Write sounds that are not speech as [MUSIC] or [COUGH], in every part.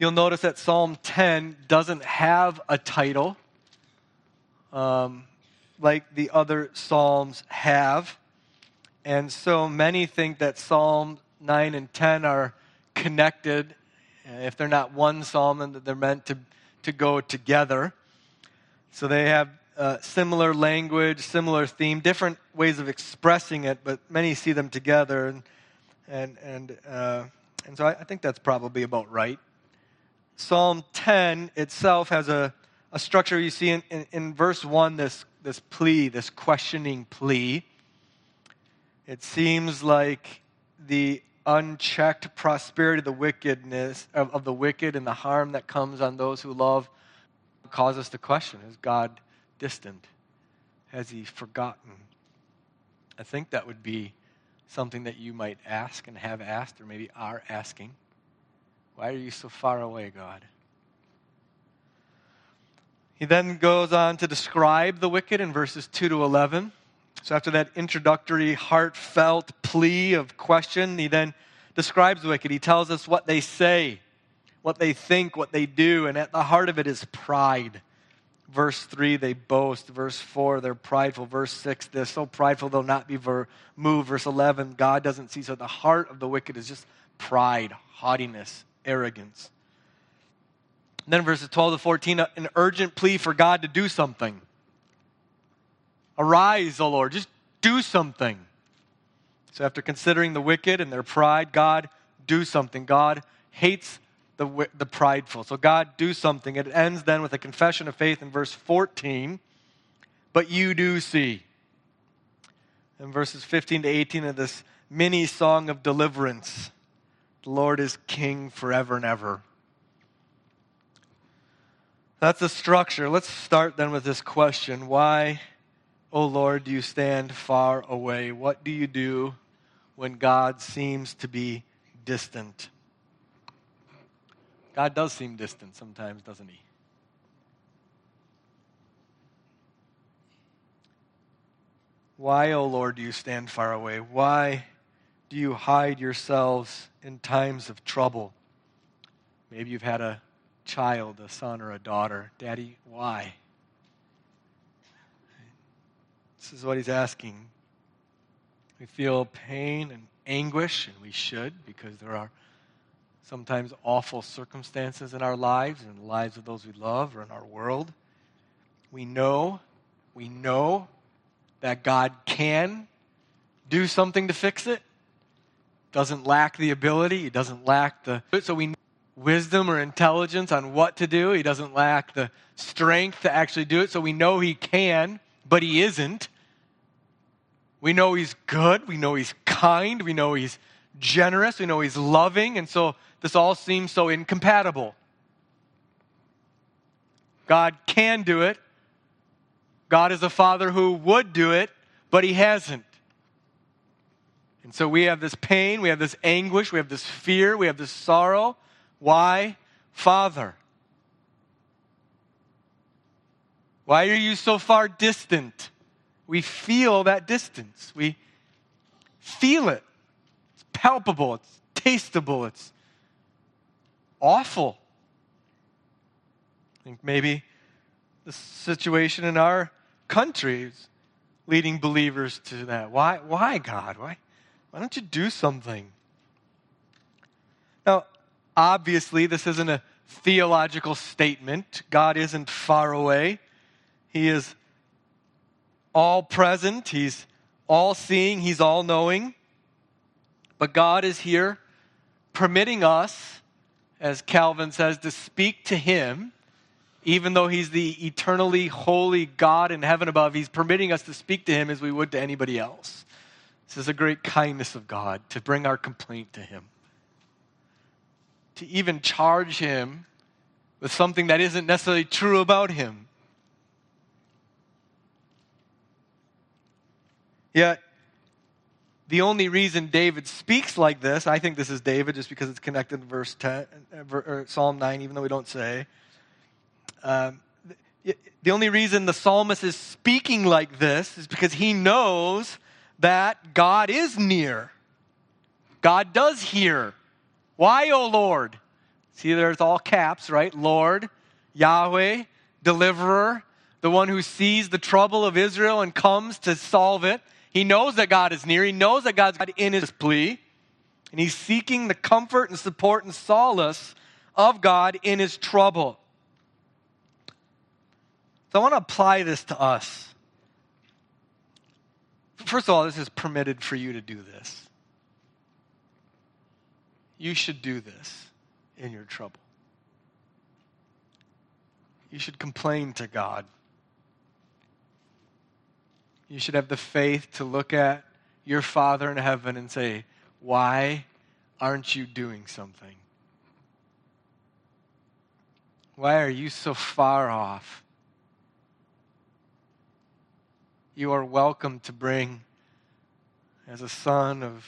You'll notice that Psalm 10 doesn't have a title um, like the other Psalms have. And so many think that Psalm 9 and 10 are connected. If they're not one psalm, then they're meant to, to go together. So they have uh, similar language, similar theme, different ways of expressing it, but many see them together. And, and, and, uh, and so I, I think that's probably about right. Psalm 10 itself has a, a structure you see in, in, in verse 1 this, this plea, this questioning plea. It seems like the unchecked prosperity of the wickedness of, of the wicked and the harm that comes on those who love cause us to question is God distant? Has he forgotten? I think that would be something that you might ask and have asked, or maybe are asking. Why are you so far away, God? He then goes on to describe the wicked in verses 2 to 11. So, after that introductory, heartfelt plea of question, he then describes the wicked. He tells us what they say, what they think, what they do, and at the heart of it is pride. Verse 3, they boast. Verse 4, they're prideful. Verse 6, they're so prideful they'll not be moved. Verse 11, God doesn't see. So the heart of the wicked is just pride, haughtiness, arrogance. And then verses 12 to 14, an urgent plea for God to do something. Arise, O Lord, just do something. So after considering the wicked and their pride, God, do something. God hates the, the prideful. So, God, do something. It ends then with a confession of faith in verse 14. But you do see. In verses 15 to 18 of this mini song of deliverance, the Lord is king forever and ever. That's the structure. Let's start then with this question Why, O oh Lord, do you stand far away? What do you do when God seems to be distant? God does seem distant sometimes, doesn't he? Why, O oh Lord, do you stand far away? Why do you hide yourselves in times of trouble? Maybe you've had a child, a son or a daughter. Daddy, why? This is what he's asking. We feel pain and anguish, and we should because there are sometimes awful circumstances in our lives in the lives of those we love or in our world. We know, we know that God can do something to fix it. Doesn't lack the ability, he doesn't lack the so we wisdom or intelligence on what to do. He doesn't lack the strength to actually do it. So we know he can, but he isn't. We know he's good, we know he's kind, we know he's generous, we know he's loving, and so this all seems so incompatible. God can do it. God is a father who would do it, but he hasn't. And so we have this pain, we have this anguish, we have this fear, we have this sorrow. Why? Father. Why are you so far distant? We feel that distance. We feel it. It's palpable, it's tastable, it's awful. I think maybe the situation in our country is leading believers to that. Why, why God? Why, why don't you do something? Now, obviously, this isn't a theological statement. God isn't far away, He is all present, He's all seeing, He's all knowing. But God is here permitting us as Calvin says, to speak to him, even though he's the eternally holy God in heaven above, he's permitting us to speak to him as we would to anybody else. This is a great kindness of God to bring our complaint to him, to even charge him with something that isn't necessarily true about him. Yet, the only reason David speaks like this, I think this is David just because it's connected to verse 10, or Psalm 9, even though we don't say. Um, the only reason the psalmist is speaking like this is because he knows that God is near. God does hear. Why, O oh Lord, See, there's all caps, right? Lord, Yahweh, deliverer, the one who sees the trouble of Israel and comes to solve it. He knows that God is near. He knows that God's in his plea. And he's seeking the comfort and support and solace of God in his trouble. So I want to apply this to us. First of all, this is permitted for you to do this. You should do this in your trouble. You should complain to God. You should have the faith to look at your Father in heaven and say, Why aren't you doing something? Why are you so far off? You are welcome to bring, as a son of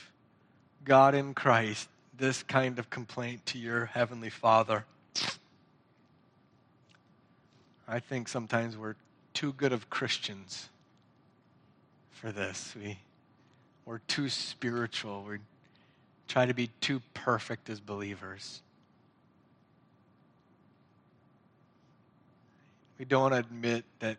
God in Christ, this kind of complaint to your Heavenly Father. I think sometimes we're too good of Christians for this. We, we're too spiritual. We try to be too perfect as believers. We don't admit that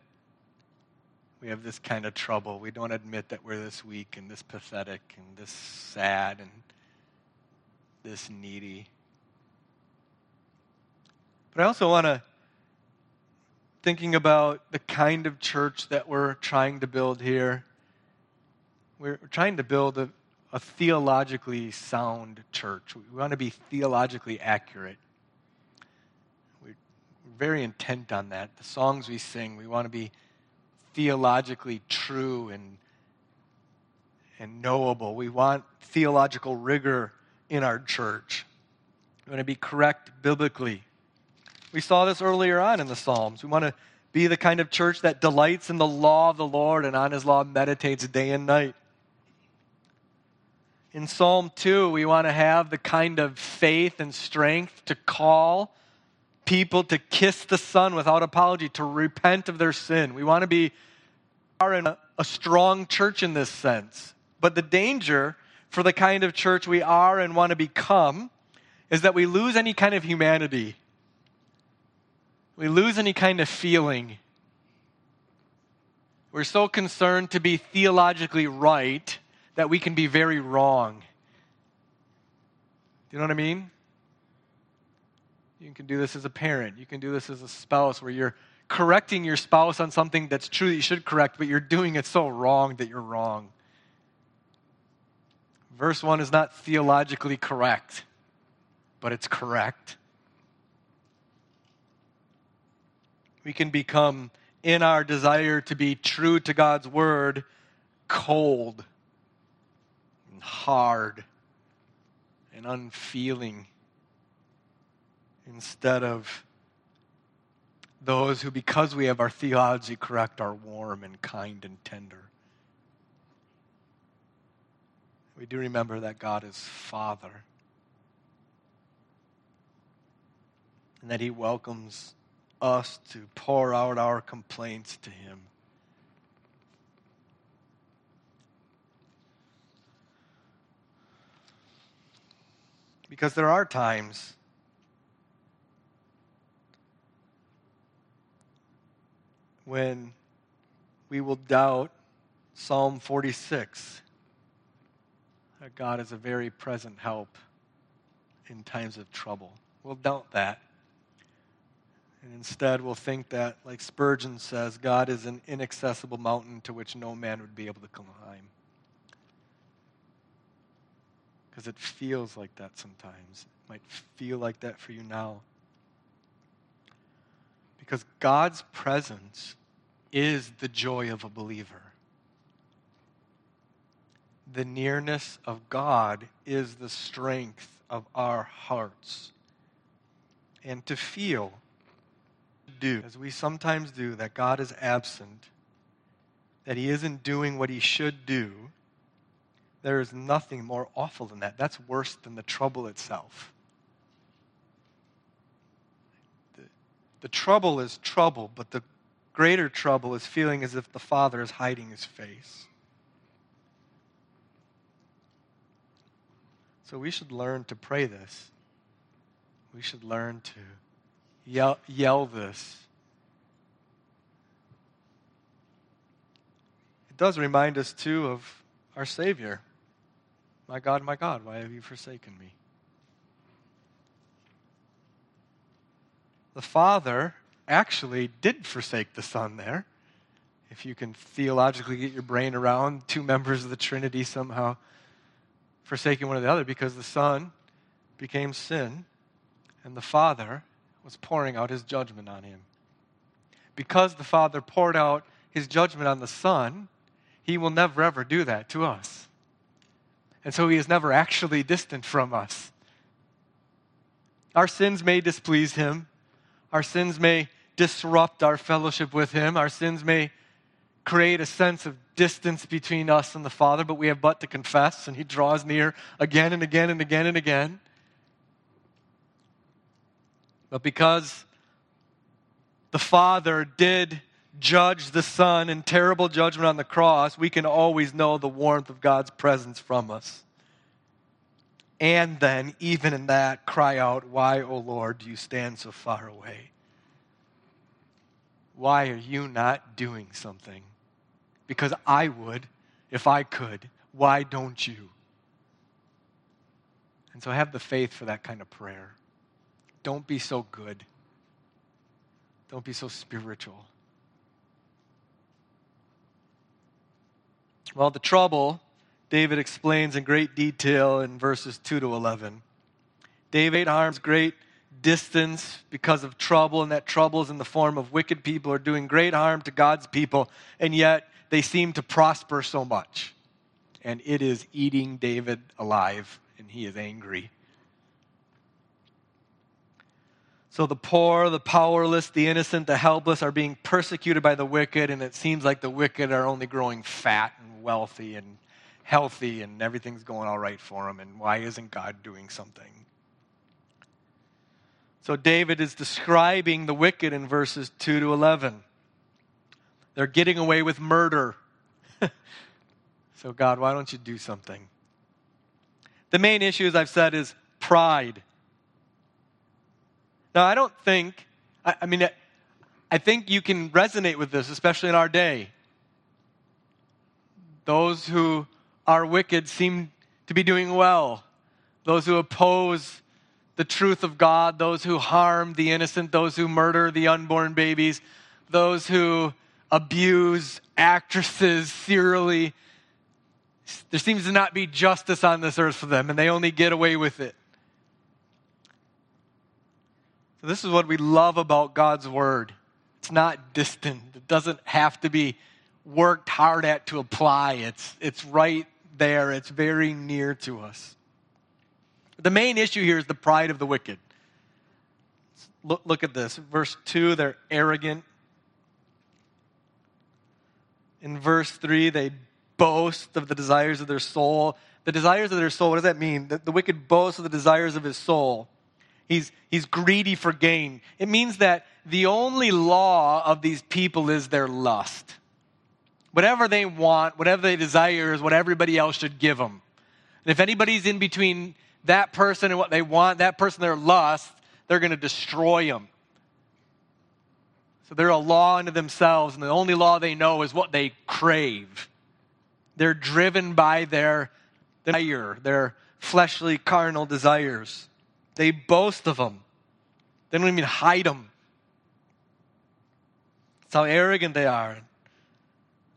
we have this kind of trouble. We don't admit that we're this weak and this pathetic and this sad and this needy. But I also want to thinking about the kind of church that we're trying to build here. We're trying to build a, a theologically sound church. We want to be theologically accurate. We're very intent on that. The songs we sing, we want to be theologically true and, and knowable. We want theological rigor in our church. We want to be correct biblically. We saw this earlier on in the Psalms. We want to be the kind of church that delights in the law of the Lord and on his law meditates day and night. In Psalm 2, we want to have the kind of faith and strength to call people to kiss the Son without apology, to repent of their sin. We want to be are in a, a strong church in this sense. But the danger for the kind of church we are and want to become is that we lose any kind of humanity. We lose any kind of feeling. We're so concerned to be theologically right that we can be very wrong. You know what I mean? You can do this as a parent. You can do this as a spouse where you're correcting your spouse on something that's true that you should correct, but you're doing it so wrong that you're wrong. Verse 1 is not theologically correct, but it's correct. We can become, in our desire to be true to God's word, cold and hard and unfeeling instead of those who, because we have our theology correct, are warm and kind and tender. We do remember that God is Father and that He welcomes us to pour out our complaints to Him. Because there are times when we will doubt Psalm 46 that God is a very present help in times of trouble. We'll doubt that. And instead, we'll think that, like Spurgeon says, God is an inaccessible mountain to which no man would be able to climb. Because it feels like that sometimes. It might feel like that for you now. Because God's presence is the joy of a believer. The nearness of God is the strength of our hearts. And to feel, do, as we sometimes do, that God is absent, that He isn't doing what He should do, there is nothing more awful than that. That's worse than the trouble itself. The trouble is trouble, but the greater trouble is feeling as if the Father is hiding his face. So we should learn to pray this. We should learn to yell, yell this. It does remind us, too, of our Savior. My God, my God, why have you forsaken me? The Father actually did forsake the Son there. If you can theologically get your brain around two members of the Trinity somehow forsaking one or the other, because the Son became sin and the Father was pouring out his judgment on him. Because the Father poured out his judgment on the Son, he will never ever do that to us. And so he is never actually distant from us. Our sins may displease him, our sins may disrupt our fellowship with him, our sins may create a sense of distance between us and the Father, but we have but to confess, and he draws near again and again and again and again. But because the Father did judge the Son in terrible judgment on the cross, we can always know the warmth of God's presence from us. And then, even in that, cry out, Why, O Lord, do you stand so far away? Why are you not doing something? Because I would if I could. Why don't you? And so have the faith for that kind of prayer. Don't be so good. Don't be so spiritual. Well, the trouble, David explains in great detail in verses 2 to 11. David harms great distance because of trouble, and that trouble is in the form of wicked people are doing great harm to God's people, and yet they seem to prosper so much. And it is eating David alive, and he is angry. So the poor, the powerless, the innocent, the helpless are being persecuted by the wicked, and it seems like the wicked are only growing fat and wealthy and healthy, and everything's going all right for them. And why isn't God doing something? So David is describing the wicked in verses 2 to 11. They're getting away with murder. [LAUGHS] so, God, why don't you do something? The main issue, as I've said, is pride. Now, I don't think, I, I mean, I think you can resonate with this, especially in our day. Those who are wicked seem to be doing well. Those who oppose the truth of God, those who harm the innocent, those who murder the unborn babies, those who abuse actresses serially. There seems to not be justice on this earth for them, and they only get away with it. So, this is what we love about God's Word. It's not distant, it doesn't have to be worked hard at to apply. It's, it's right there, it's very near to us. The main issue here is the pride of the wicked. Look, look at this. Verse 2, they're arrogant. In verse 3, they boast of the desires of their soul. The desires of their soul, what does that mean? The, the wicked boasts of the desires of his soul. He's, he's greedy for gain. It means that the only law of these people is their lust. Whatever they want, whatever they desire, is what everybody else should give them. And if anybody's in between that person and what they want, that person, their lust, they're going to destroy them. So they're a law unto themselves, and the only law they know is what they crave. They're driven by their desire, their fleshly, carnal desires. They boast of them. They don't even hide them. That's how arrogant they are.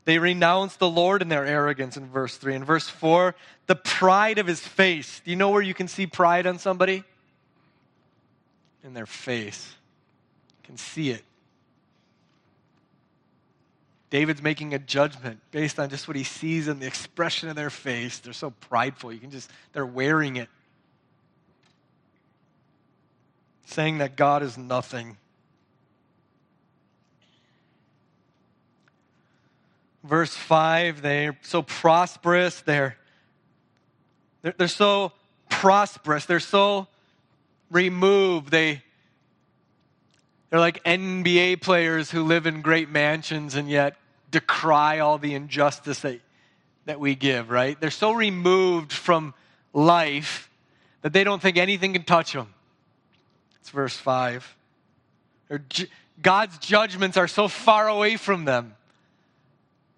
They renounce the Lord in their arrogance in verse 3. In verse 4, the pride of his face. Do you know where you can see pride on somebody? In their face. You can see it. David's making a judgment based on just what he sees in the expression of their face. They're so prideful. You can just, they're wearing it. Saying that God is nothing. Verse 5, they're so prosperous, they're, they're, they're so prosperous, they're so removed, they, they're like NBA players who live in great mansions and yet decry all the injustice that, that we give, right? They're so removed from life that they don't think anything can touch them. It's verse 5. God's judgments are so far away from them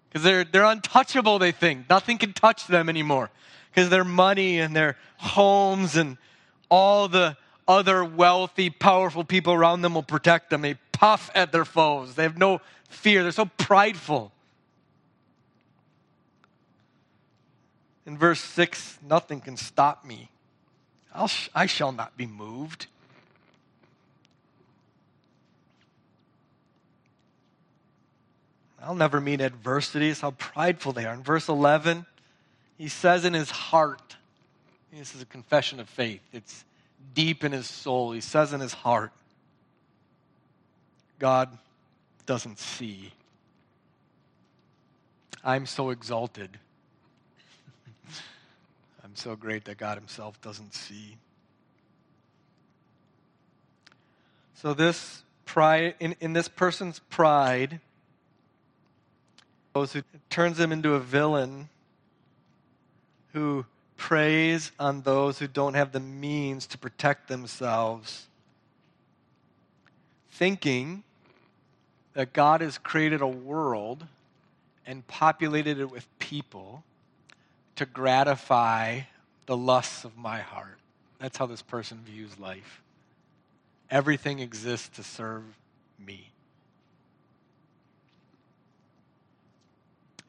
because they're, they're untouchable, they think. Nothing can touch them anymore because their money and their homes and all the other wealthy, powerful people around them will protect them. They puff at their foes, they have no fear, they're so prideful. In verse 6, nothing can stop me. I'll, I shall not be moved. I'll never meet adversity. It's how prideful they are. In verse 11, he says in his heart, this is a confession of faith. It's deep in his soul. He says in his heart, God doesn't see. I'm so exalted. [LAUGHS] I'm so great that God Himself doesn't see. So, this pride, in, in this person's pride, who turns him into a villain who preys on those who don't have the means to protect themselves, thinking that God has created a world and populated it with people to gratify the lusts of my heart. That's how this person views life. Everything exists to serve me.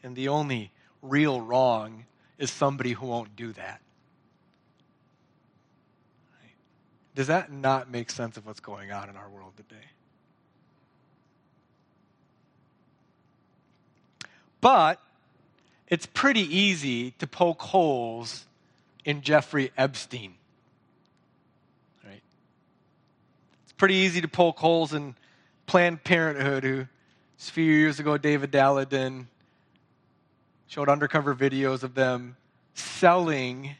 And the only real wrong is somebody who won't do that. Does that not make sense of what's going on in our world today? But it's pretty easy to poke holes in Jeffrey Epstein. Right? It's pretty easy to poke holes in Planned Parenthood, who a few years ago, David Daleiden showed undercover videos of them selling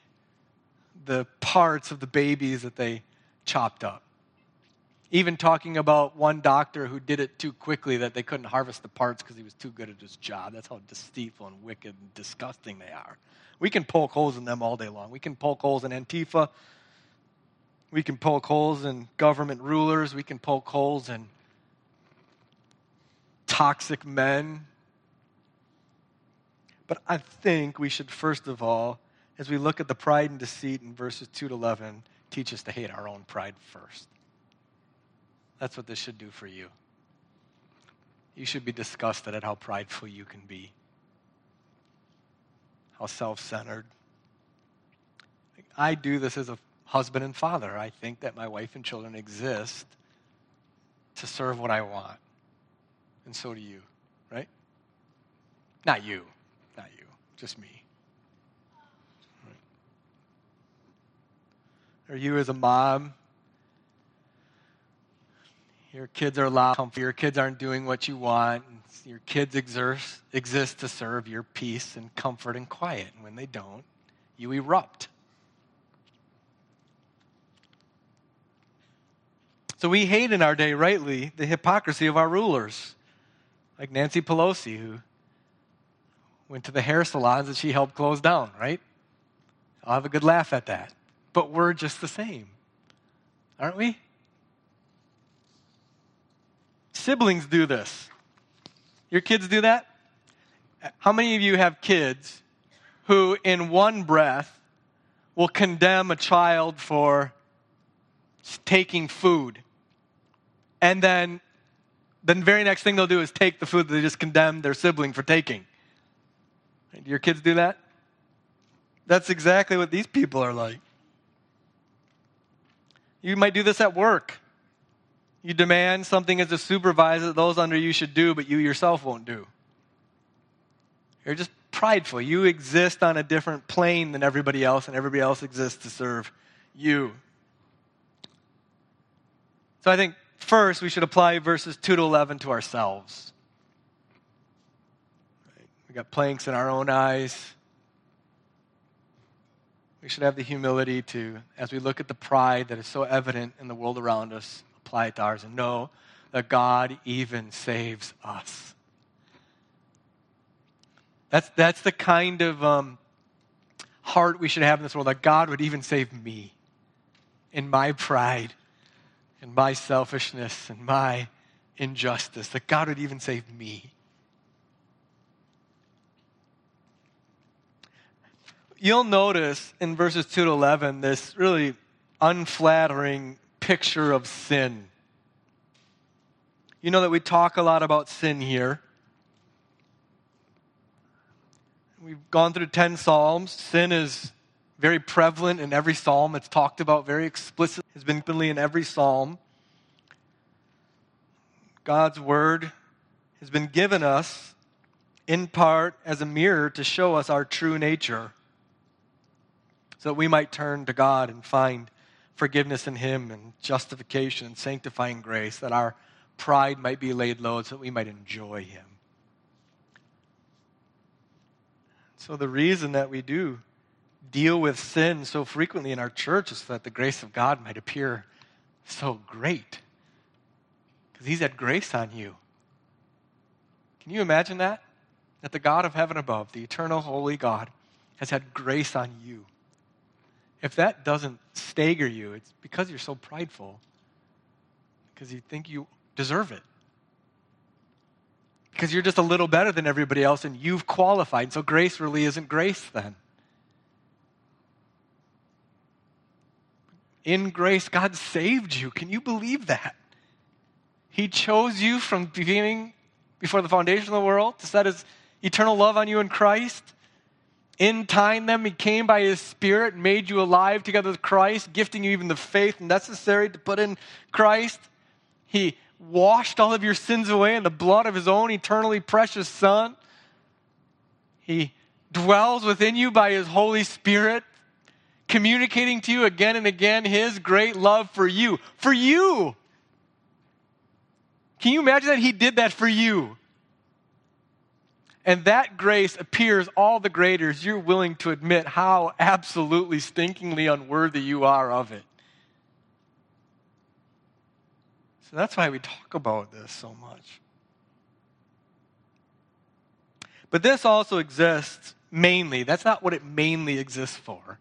the parts of the babies that they chopped up. Even talking about one doctor who did it too quickly that they couldn't harvest the parts because he was too good at his job. That's how deceitful and wicked and disgusting they are. We can poke holes in them all day long. We can poke holes in Antifa. We can poke holes in government rulers. We can poke holes in toxic men. But I think we should, first of all, as we look at the pride and deceit in verses 2 to 11, teach us to hate our own pride first. That's what this should do for you. You should be disgusted at how prideful you can be, how self centered. I do this as a husband and father. I think that my wife and children exist to serve what I want. And so do you, right? Not you, not you, just me. Or you as a mom your kids are loud, your kids aren't doing what you want. Your kids exist, exist to serve your peace and comfort and quiet. And when they don't, you erupt. So we hate in our day, rightly, the hypocrisy of our rulers, like Nancy Pelosi, who went to the hair salons that she helped close down, right? I'll have a good laugh at that. But we're just the same, aren't we? Siblings do this. Your kids do that? How many of you have kids who, in one breath, will condemn a child for taking food? And then the very next thing they'll do is take the food that they just condemned their sibling for taking. Do your kids do that? That's exactly what these people are like. You might do this at work. You demand something as a supervisor that those under you should do, but you yourself won't do. You're just prideful. You exist on a different plane than everybody else, and everybody else exists to serve you. So I think first we should apply verses 2 to 11 to ourselves. We got planks in our own eyes. We should have the humility to, as we look at the pride that is so evident in the world around us, apply it to ours and know that God even saves us. That's, that's the kind of um, heart we should have in this world that God would even save me in my pride. and my selfishness and my injustice, that God would even save me. You'll notice in verses 2 to 11 this really unflattering picture of sin. You know that we talk a lot about sin here. We've gone through 10 Psalms. Sin is very prevalent in every psalm. It's talked about very explicitly, it's been openly in every psalm. God's word has been given us in part as a mirror to show us our true nature so that we might turn to God and find forgiveness in Him and justification and sanctifying grace, that our pride might be laid low so that we might enjoy Him. So, the reason that we do deal with sin so frequently in our church is so that the grace of God might appear so great. Because He's had grace on you. Can you imagine that? That the God of heaven above, the eternal, holy God, has had grace on you. If that doesn't stagger you, it's because you're so prideful, because you think you deserve it. Because you're just a little better than everybody else and you've qualified. And So grace really isn't grace then. In grace, God saved you. Can you believe that? He chose you from beginning before the foundation of the world to set his eternal love on you in Christ in time, then, He came by His Spirit and made you alive together with Christ, gifting you even the faith necessary to put in Christ. He washed all of your sins away in the blood of His own eternally precious Son. He dwells within you by His Holy Spirit, communicating to you again and again His great love for you. For you! Can you imagine that He did that for you? And that grace appears all the greater as you're willing to admit how absolutely stinkingly unworthy you are of it. So that's why we talk about this so much. But this also exists mainly. That's not what it mainly exists for.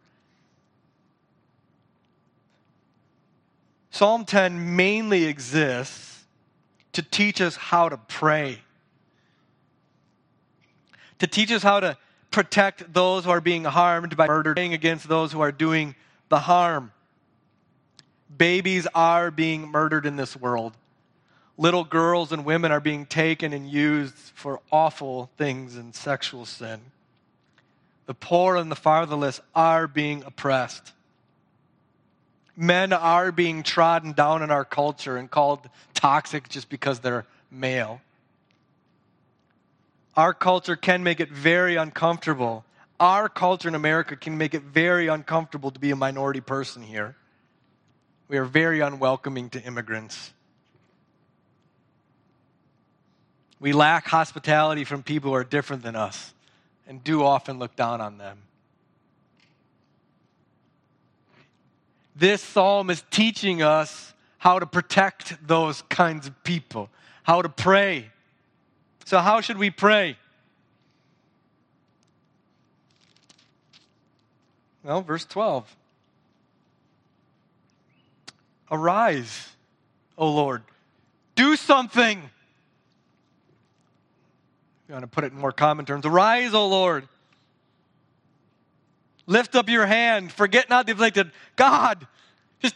Psalm 10 mainly exists to teach us how to pray to teach us how to protect those who are being harmed by murder, against those who are doing the harm. Babies are being murdered in this world. Little girls and women are being taken and used for awful things and sexual sin. The poor and the fatherless are being oppressed. Men are being trodden down in our culture and called toxic just because they're male. Our culture can make it very uncomfortable. Our culture in America can make it very uncomfortable to be a minority person here. We are very unwelcoming to immigrants. We lack hospitality from people who are different than us and do often look down on them. This psalm is teaching us how to protect those kinds of people, how to pray, so, how should we pray? Well, verse 12. Arise, O Lord. Do something. You want to put it in more common terms. Arise, O Lord. Lift up your hand. Forget not the afflicted. God, just,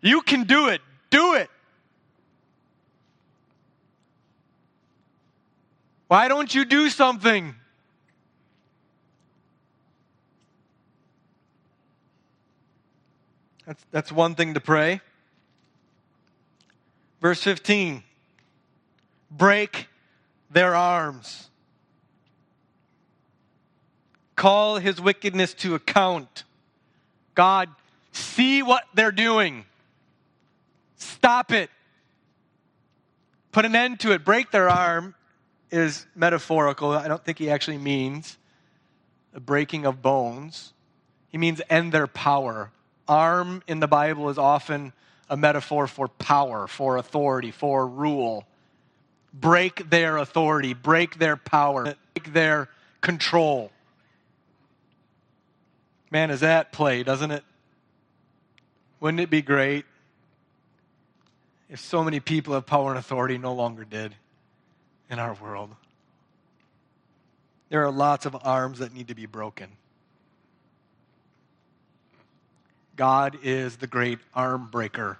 you can do it. Do it. Why don't you do something? That's, that's one thing to pray. Verse 15 break their arms, call his wickedness to account. God, see what they're doing, stop it, put an end to it, break their arm is metaphorical. I don't think he actually means the breaking of bones. He means end their power. Arm in the Bible is often a metaphor for power, for authority, for rule. Break their authority, break their power, break their control. Man, is that play, doesn't it? Wouldn't it be great if so many people of power and authority no longer did in our world. There are lots of arms that need to be broken. God is the great arm breaker.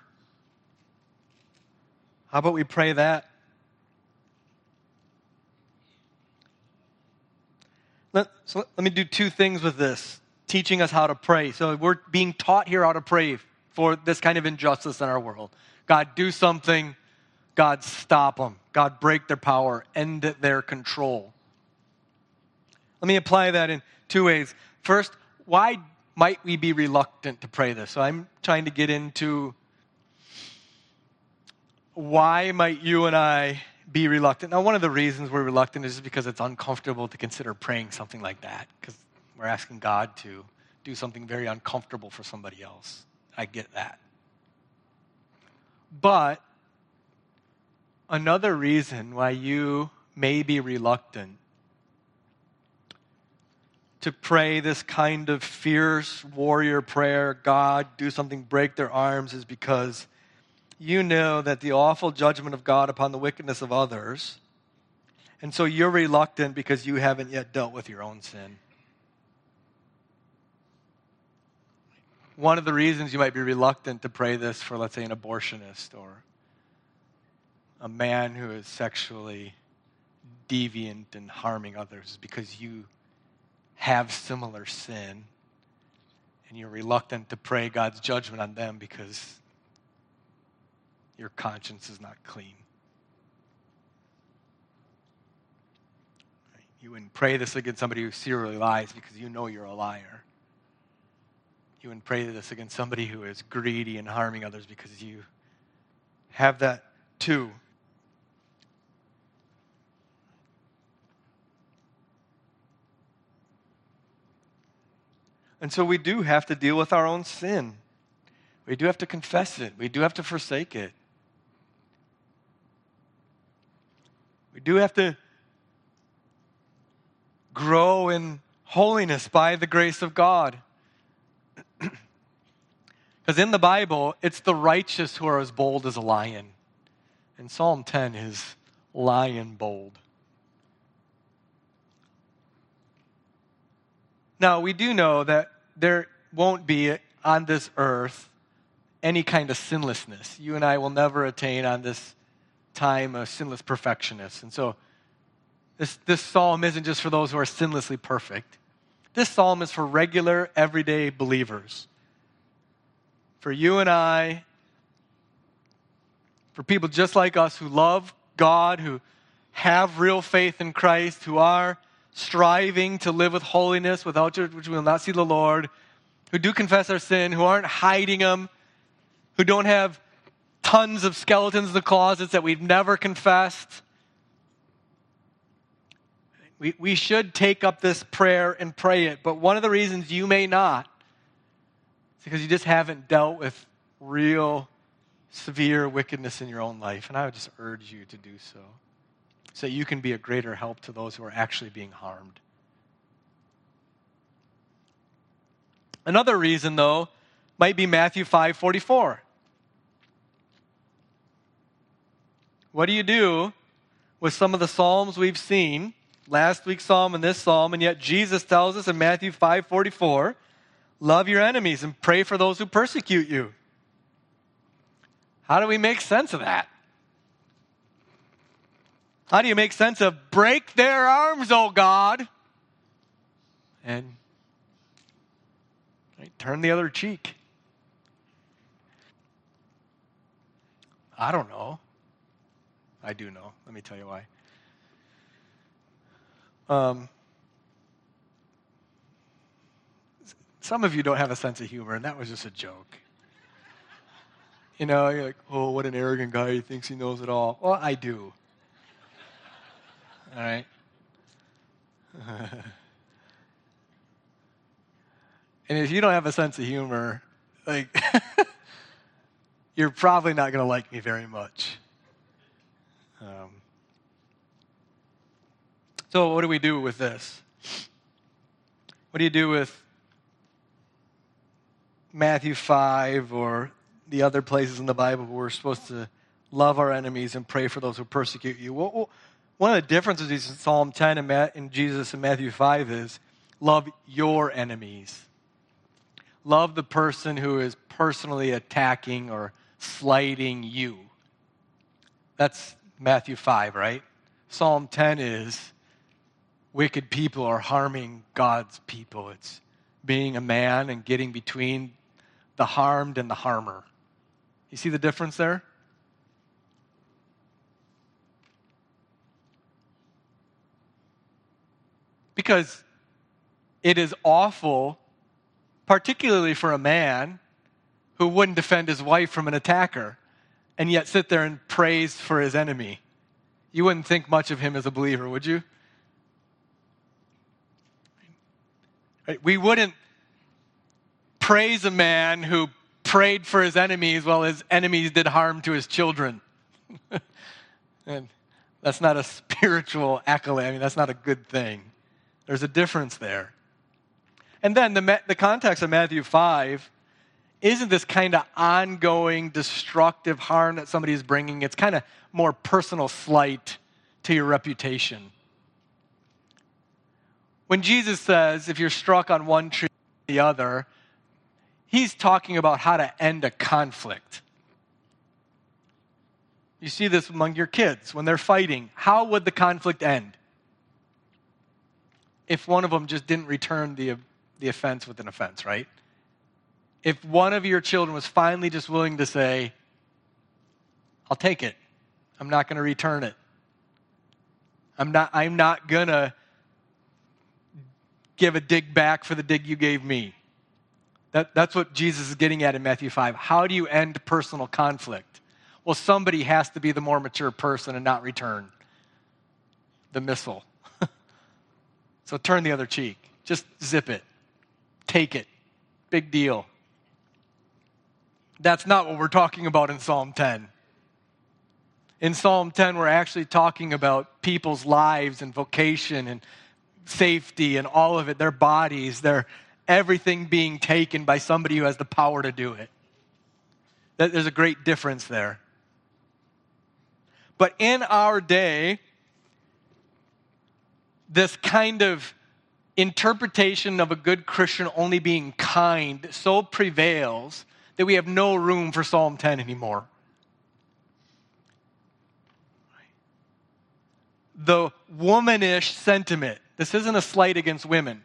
How about we pray that? Let, so let me do two things with this teaching us how to pray. So we're being taught here how to pray for this kind of injustice in our world. God, do something. God, stop them. God, break their power, end their control. Let me apply that in two ways. First, why might we be reluctant to pray this? So I'm trying to get into why might you and I be reluctant? Now, one of the reasons we're reluctant is because it's uncomfortable to consider praying something like that, because we're asking God to do something very uncomfortable for somebody else. I get that. But another reason why you may be reluctant to pray this kind of fierce warrior prayer, God, do something, break their arms, is because you know that the awful judgment of God upon the wickedness of others, and so you're reluctant because you haven't yet dealt with your own sin. One of the reasons you might be reluctant to pray this for, let's say, an abortionist or a man who is sexually deviant and harming others because you have similar sin and you're reluctant to pray God's judgment on them because your conscience is not clean. You wouldn't pray this against somebody who serially lies because you know you're a liar. You wouldn't pray this against somebody who is greedy and harming others because you have that too. And so we do have to deal with our own sin. We do have to confess it. We do have to forsake it. We do have to grow in holiness by the grace of God. [CLEARS THROAT] Because in the Bible, it's the righteous who are as bold as a lion. And Psalm 10 is lion bold. Now, we do know that there won't be on this earth any kind of sinlessness. You and I will never attain on this time a sinless perfectionist. And so this, this psalm isn't just for those who are sinlessly perfect. This psalm is for regular, everyday believers. For you and I, for people just like us who love God, who have real faith in Christ, who are striving to live with holiness without which we will not see the Lord, who do confess our sin, who aren't hiding them, who don't have tons of skeletons in the closets that we've never confessed. We, we should take up this prayer and pray it, but one of the reasons you may not is because you just haven't dealt with real severe wickedness in your own life. And I would just urge you to do so so you can be a greater help to those who are actually being harmed. Another reason, though, might be Matthew 5 44. What do you do with some of the Psalms we've seen? Last week's Psalm and this Psalm, and yet Jesus tells us in Matthew 5 44, love your enemies and pray for those who persecute you. How do we make sense of that? How do you make sense of break their arms, oh God? And right, turn the other cheek. I don't know. I do know. Let me tell you why. Um, some of you don't have a sense of humor, and that was just a joke. You know, you're like, oh, what an arrogant guy. He thinks he knows it all. Well, I do. All right? [LAUGHS] and if you don't have a sense of humor, like, [LAUGHS] you're probably not going to like me very much. Um, so, what do we do with this? What do you do with Matthew 5 or the other places in the Bible where we're supposed to love our enemies and pray for those who persecute you. One of the differences in Psalm 10 and Jesus in Matthew 5 is love your enemies. Love the person who is personally attacking or slighting you. That's Matthew 5, right? Psalm 10 is wicked people are harming God's people. It's being a man and getting between the harmed and the harmer. You see the difference there? Because it is awful, particularly for a man who wouldn't defend his wife from an attacker and yet sit there and praise for his enemy. You wouldn't think much of him as a believer, would you? We wouldn't praise a man who prayed for his enemies while his enemies did harm to his children. [LAUGHS] and that's not a spiritual accolade. I mean, that's not a good thing. There's a difference there. And then the, the context of Matthew 5 isn't this kind of ongoing destructive harm that somebody is bringing. It's kind of more personal slight to your reputation. When Jesus says, if you're struck on one tree the other, he's talking about how to end a conflict. You see this among your kids when they're fighting. How would the conflict end? If one of them just didn't return the, the offense with an offense, right? If one of your children was finally just willing to say, I'll take it, I'm not going to return it. I'm not, I'm not going to give a dig back for the dig you gave me. That, that's what Jesus is getting at in Matthew 5. How do you end personal conflict? Well, somebody has to be the more mature person and not return the missile. So turn the other cheek. Just zip it. Take it. Big deal. That's not what we're talking about in Psalm 10. In Psalm 10, we're actually talking about people's lives and vocation and safety and all of it, their bodies, their everything being taken by somebody who has the power to do it. There's a great difference there. But in our day, this kind of interpretation of a good Christian only being kind so prevails that we have no room for Psalm 10 anymore. The womanish sentiment this isn't a slight against women.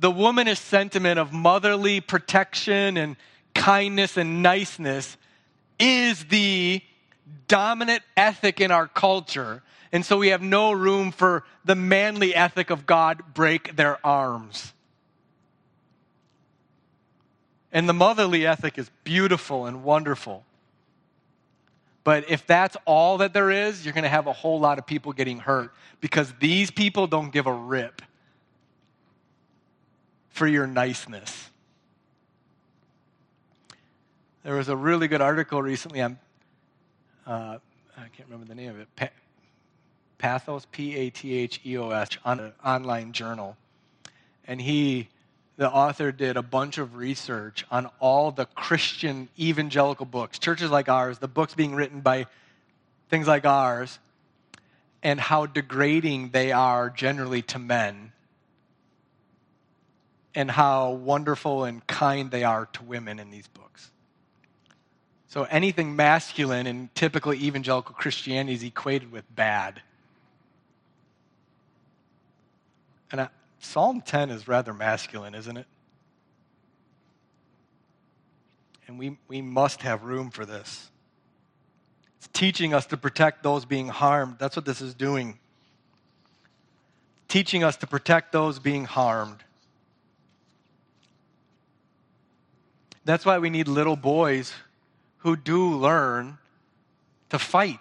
The womanish sentiment of motherly protection and kindness and niceness is the dominant ethic in our culture. And so we have no room for the manly ethic of God break their arms. And the motherly ethic is beautiful and wonderful. But if that's all that there is, you're going to have a whole lot of people getting hurt because these people don't give a rip for your niceness. There was a really good article recently on, uh, I can't remember the name of it, pa- Patheos, P A T H E O S, on an online journal. And he the author did a bunch of research on all the Christian evangelical books, churches like ours, the books being written by things like ours, and how degrading they are generally to men, and how wonderful and kind they are to women in these books. So anything masculine in typical evangelical Christianity is equated with bad. And I, Psalm 10 is rather masculine, isn't it? And we, we must have room for this. It's teaching us to protect those being harmed. That's what this is doing. Teaching us to protect those being harmed. That's why we need little boys who do learn to fight.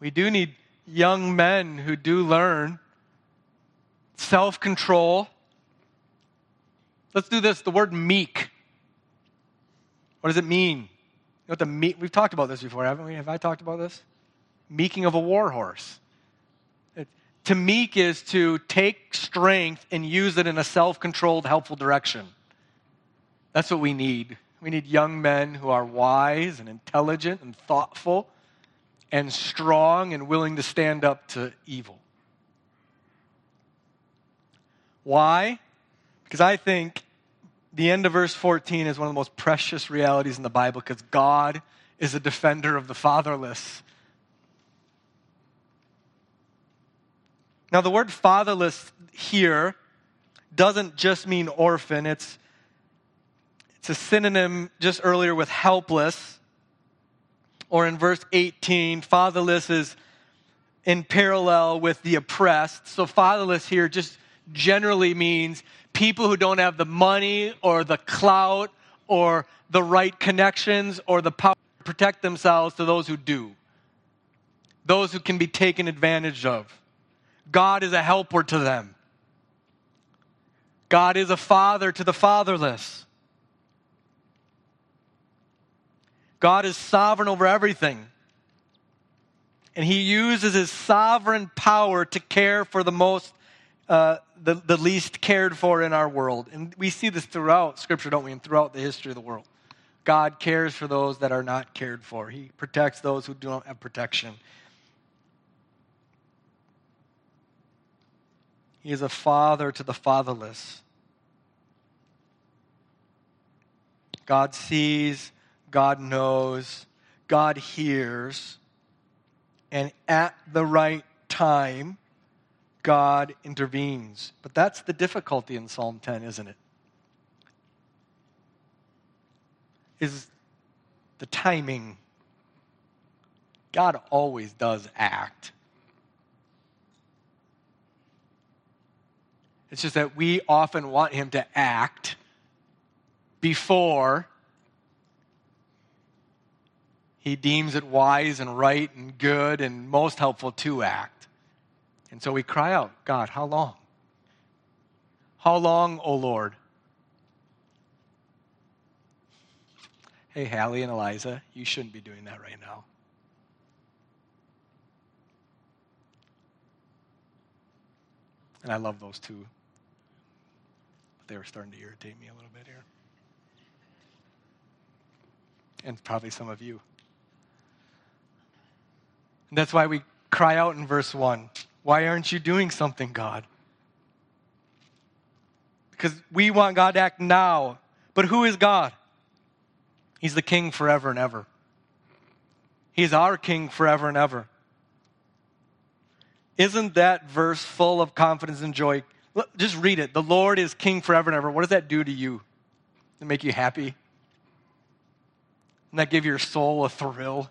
We do need young men who do learn self control. Let's do this the word meek. What does it mean? You know the meek, we've talked about this before, haven't we? Have I talked about this? Meeking of a war horse. It, to meek is to take strength and use it in a self controlled, helpful direction. That's what we need. We need young men who are wise and intelligent and thoughtful and strong and willing to stand up to evil. Why? Because I think the end of verse 14 is one of the most precious realities in the Bible because God is a defender of the fatherless. Now, the word fatherless here doesn't just mean orphan, it's, it's a synonym just earlier with helpless. Or in verse 18, fatherless is in parallel with the oppressed. So, fatherless here just generally means people who don't have the money or the clout or the right connections or the power to protect themselves to those who do, those who can be taken advantage of. God is a helper to them. God is a father to the fatherless. God is sovereign over everything. And he uses his sovereign power to care for the most, uh, the, the least cared for in our world. And we see this throughout Scripture, don't we? And throughout the history of the world. God cares for those that are not cared for, He protects those who don't have protection. He is a father to the fatherless. God sees, God knows, God hears, and at the right time, God intervenes. But that's the difficulty in Psalm 10, isn't it? Is the timing. God always does act. It's just that we often want him to act before he deems it wise and right and good and most helpful to act. And so we cry out, God, how long? How long, O Lord? Hey, Hallie and Eliza, you shouldn't be doing that right now. And I love those two they were starting to irritate me a little bit here. And probably some of you. And that's why we cry out in verse 1 Why aren't you doing something, God? Because we want God to act now. But who is God? He's the king forever and ever. He's our king forever and ever. Isn't that verse full of confidence and joy? Just read it. The Lord is king forever and ever. What does that do to you? Does it make you happy? Doesn't that give your soul a thrill?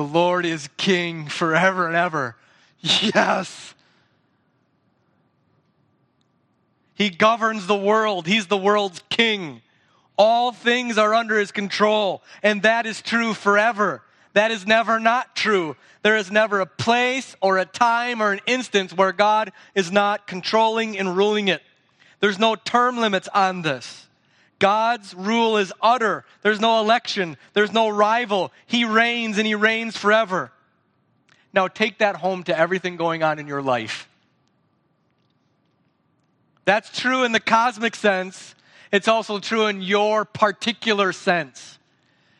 The Lord is king forever and ever. Yes. He governs the world, He's the world's king. All things are under His control, and that is true forever. That is never not true. There is never a place or a time or an instance where God is not controlling and ruling it. There's no term limits on this. God's rule is utter. There's no election. There's no rival. He reigns and he reigns forever. Now take that home to everything going on in your life. That's true in the cosmic sense. It's also true in your particular sense.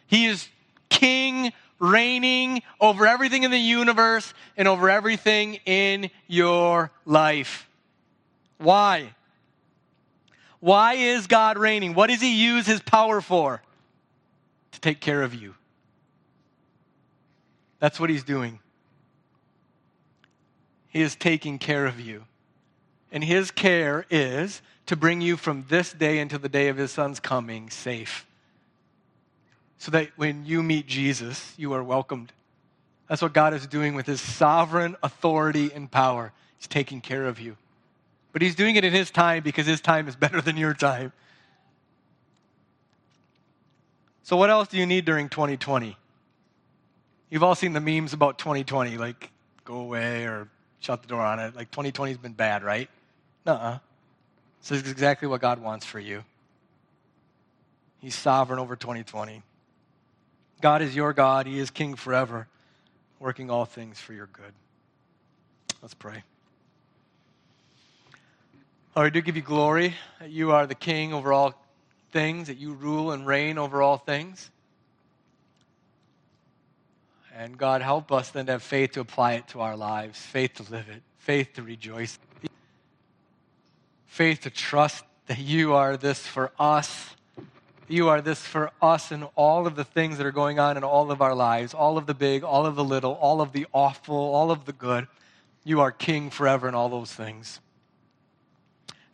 He is king reigning over everything in the universe and over everything in your life. Why? Why is God reigning? What does He use His power for? To take care of you. That's what He's doing. He is taking care of you. And His care is to bring you from this day until the day of His Son's coming safe so that when you meet Jesus, you are welcomed. That's what God is doing with his sovereign authority and power. He's taking care of you. But he's doing it in his time because his time is [LAUGHS] better than your time. So, what else do you need during 2020? You've all seen the memes about 2020, like go away or shut the door on it. Like 2020 has been bad, right? Uh uh This is exactly what God wants for you. He's sovereign over 2020. God is your God. He is King forever, working all things for your good. Let's pray. Lord, I do give you glory that you are the King over all things, that you rule and reign over all things. And God, help us then to have faith to apply it to our lives, faith to live it, faith to rejoice, faith to trust that you are this for us. You are this for us in all of the things that are going on in all of our lives, all of the big, all of the little, all of the awful, all of the good. You are king forever in all those things.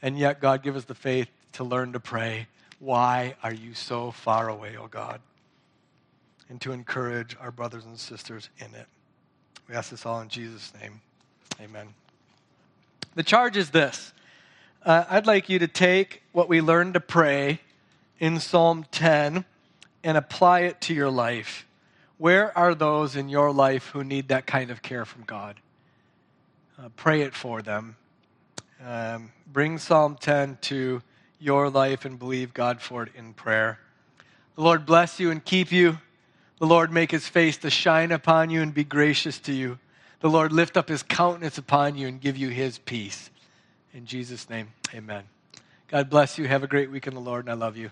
And yet, God, give us the faith to learn to pray. Why are you so far away, oh God? And to encourage our brothers and sisters in it. We ask this all in Jesus' name. Amen. The charge is this uh, I'd like you to take what we learned to pray in Psalm 10 and apply it to your life. Where are those in your life who need that kind of care from God? Uh, pray it for them. Um, bring Psalm 10 to your life and believe God for it in prayer. The Lord bless you and keep you. The Lord make his face to shine upon you and be gracious to you. The Lord lift up his countenance upon you and give you his peace. In Jesus' name, amen. God bless you. Have a great week in the Lord, and I love you.